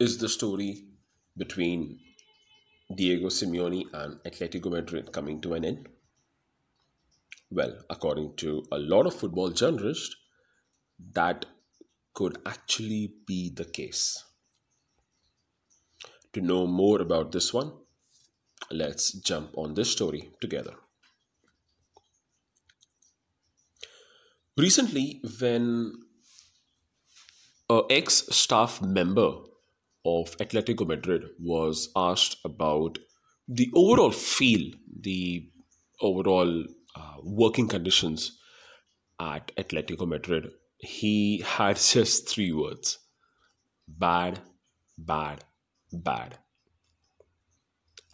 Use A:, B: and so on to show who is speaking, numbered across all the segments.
A: is the story between Diego Simeone and Atletico Madrid coming to an end? Well, according to a lot of football journalists, that could actually be the case. To know more about this one, let's jump on this story together. Recently, when a ex staff member of Atletico Madrid was asked about the overall feel, the overall uh, working conditions at Atletico Madrid, he had just three words bad, bad, bad.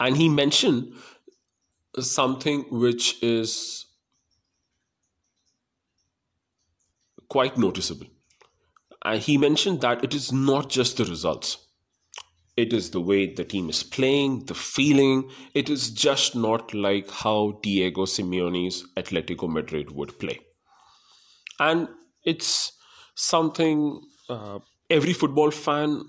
A: And he mentioned something which is quite noticeable. And he mentioned that it is not just the results. It is the way the team is playing, the feeling. It is just not like how Diego Simeone's Atletico Madrid would play. And it's something uh, every football fan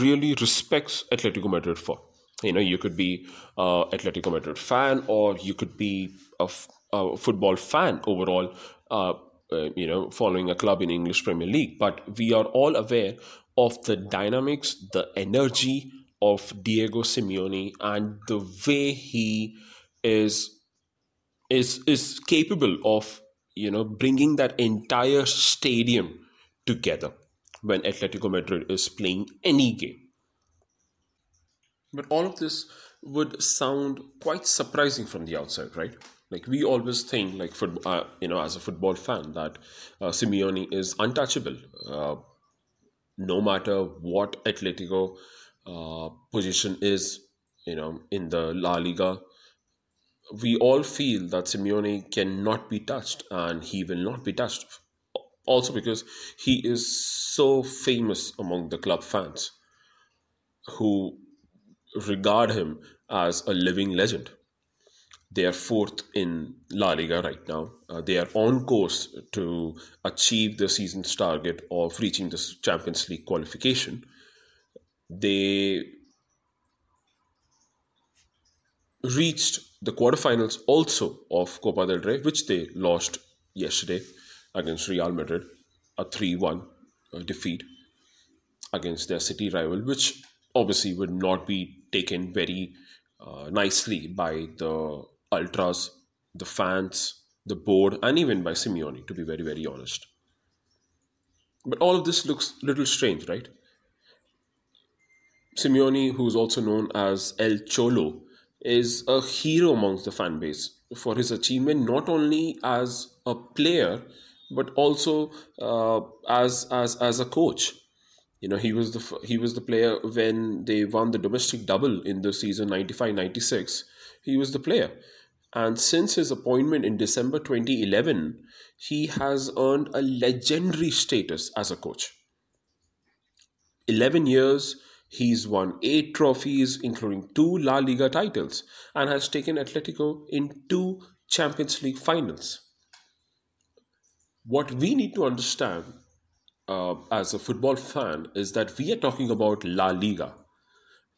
A: really respects Atletico Madrid for. You know, you could be a Atletico Madrid fan, or you could be a, f- a football fan overall. Uh, uh, you know, following a club in English Premier League. But we are all aware of the dynamics, the energy of Diego Simeone, and the way he is is is capable of you know bringing that entire stadium together when Atletico Madrid is playing any game. But all of this would sound quite surprising from the outside, right? Like we always think, like uh, you know, as a football fan, that uh, Simeone is untouchable. Uh, no matter what Atletico uh, position is, you know, in the La Liga, we all feel that Simeone cannot be touched, and he will not be touched. Also, because he is so famous among the club fans, who regard him as a living legend. They are fourth in La Liga right now. Uh, they are on course to achieve the season's target of reaching the Champions League qualification. They reached the quarterfinals also of Copa del Rey, which they lost yesterday against Real Madrid, a 3 1 uh, defeat against their city rival, which obviously would not be taken very uh, nicely by the ultras, the fans, the board, and even by Simeone, to be very, very honest. But all of this looks a little strange, right? Simeone, who's also known as El Cholo, is a hero amongst the fan base for his achievement not only as a player but also uh, as as as a coach. You know, he was the he was the player when they won the domestic double in the season 95-96. He was the player. And since his appointment in December 2011, he has earned a legendary status as a coach. 11 years, he's won 8 trophies, including 2 La Liga titles, and has taken Atletico in 2 Champions League finals. What we need to understand uh, as a football fan is that we are talking about La Liga.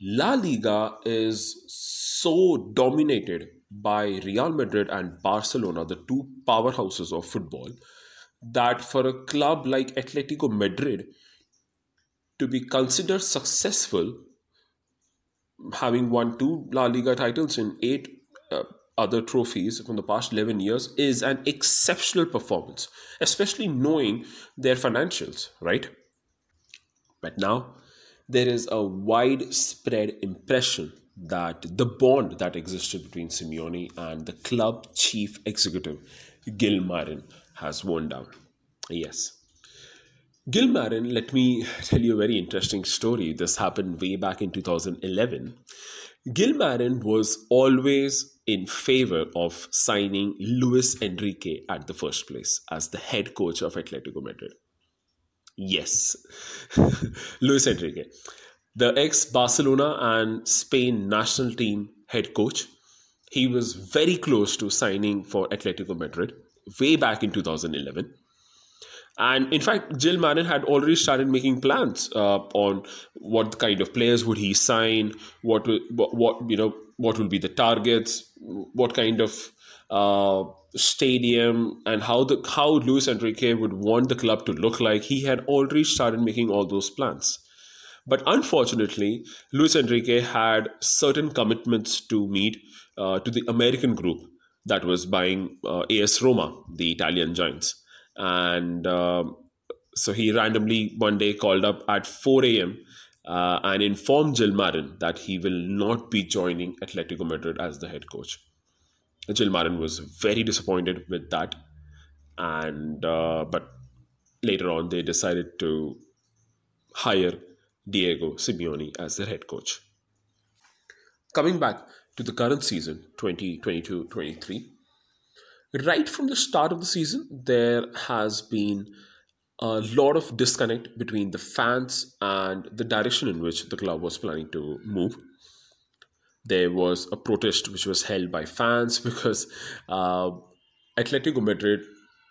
A: La Liga is so dominated by Real Madrid and Barcelona, the two powerhouses of football, that for a club like Atletico Madrid to be considered successful, having won two La Liga titles in eight uh, other trophies from the past 11 years, is an exceptional performance, especially knowing their financials, right? But now, there is a widespread impression that the bond that existed between Simeone and the club chief executive, Gil Marin, has worn down. Yes. Gil Marin, let me tell you a very interesting story. This happened way back in 2011. Gil Marin was always in favor of signing Luis Enrique at the first place as the head coach of Atletico Madrid. Yes, Luis Enrique the ex Barcelona and Spain national team head coach. He was very close to signing for Atletico Madrid way back in 2011. And in fact, Gil Marin had already started making plans uh, on what kind of players would he sign, what what, what you know what will be the targets, what kind of uh, stadium, and how the how Luis Enrique would want the club to look like. He had already started making all those plans. But unfortunately, Luis Enrique had certain commitments to meet uh, to the American group that was buying uh, AS Roma, the Italian giants. And uh, so he randomly one day called up at 4 a.m. Uh, and informed Gil Marin that he will not be joining Atletico Madrid as the head coach. Gil Marin was very disappointed with that, and uh, but later on they decided to hire Diego Simeone as their head coach. Coming back to the current season, 2022 23, right from the start of the season, there has been a lot of disconnect between the fans and the direction in which the club was planning to move. There was a protest which was held by fans because uh, Atletico Madrid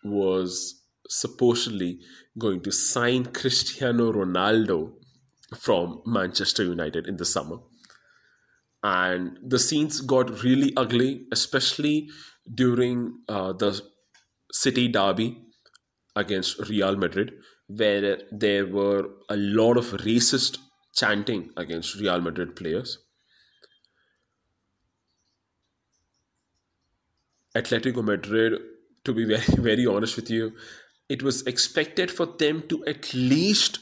A: was supposedly going to sign Cristiano Ronaldo from Manchester United in the summer. And the scenes got really ugly, especially during uh, the city derby against Real Madrid, where there were a lot of racist chanting against Real Madrid players. Atletico Madrid, to be very, very honest with you, it was expected for them to at least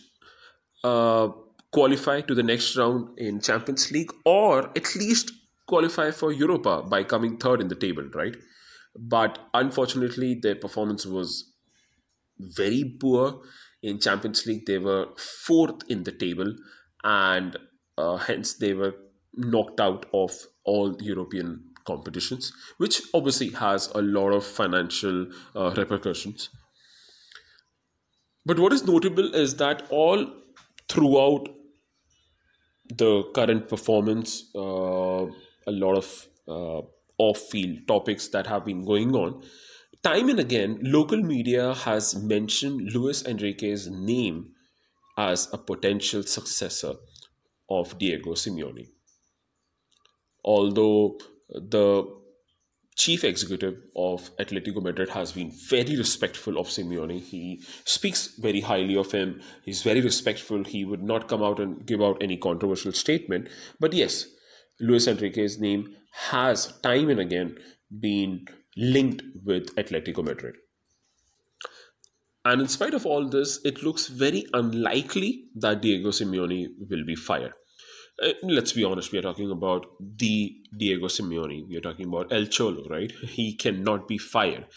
A: uh, qualify to the next round in Champions League or at least qualify for Europa by coming third in the table, right? But unfortunately, their performance was very poor in Champions League. They were fourth in the table, and uh, hence they were knocked out of all European competitions, which obviously has a lot of financial uh, repercussions. But what is notable is that all throughout the current performance, uh, a lot of uh, off field topics that have been going on. Time and again, local media has mentioned Luis Enrique's name as a potential successor of Diego Simeone. Although the chief executive of Atletico Madrid has been very respectful of Simeone. He speaks very highly of him. He's very respectful. He would not come out and give out any controversial statement. But yes, Luis Enrique's name has time and again been linked with Atletico Madrid. And in spite of all this, it looks very unlikely that Diego Simeone will be fired. Uh, let's be honest, we are talking about the Diego Simeone. We are talking about El Cholo, right? He cannot be fired.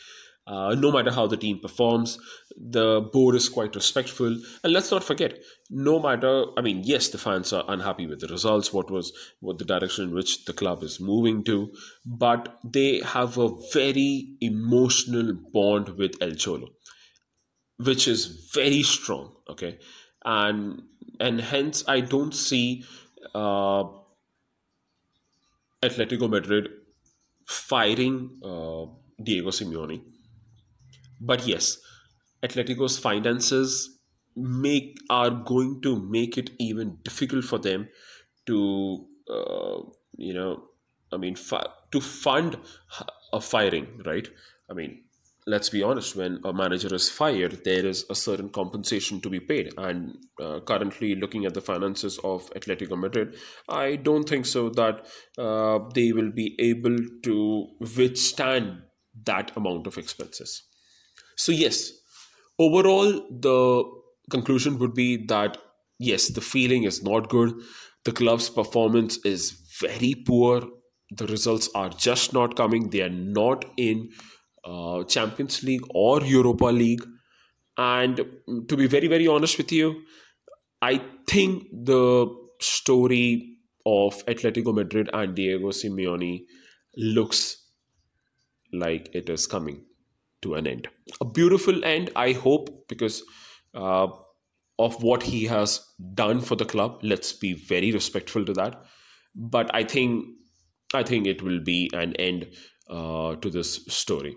A: Uh, no matter how the team performs, the board is quite respectful. And let's not forget, no matter, I mean, yes, the fans are unhappy with the results, what was what the direction in which the club is moving to, but they have a very emotional bond with El Cholo, which is very strong. Okay, and and hence I don't see uh, Atletico Madrid firing uh, Diego Simeone. But yes, Atletico's finances make are going to make it even difficult for them to uh, you know I mean to fund a firing, right? I mean let's be honest, when a manager is fired, there is a certain compensation to be paid. And uh, currently, looking at the finances of Atletico Madrid, I don't think so that uh, they will be able to withstand that amount of expenses. So, yes, overall, the conclusion would be that yes, the feeling is not good. The club's performance is very poor. The results are just not coming. They are not in uh, Champions League or Europa League. And to be very, very honest with you, I think the story of Atletico Madrid and Diego Simeone looks like it is coming to an end. A beautiful end, I hope, because uh, of what he has done for the club. Let's be very respectful to that. But I think I think it will be an end uh, to this story.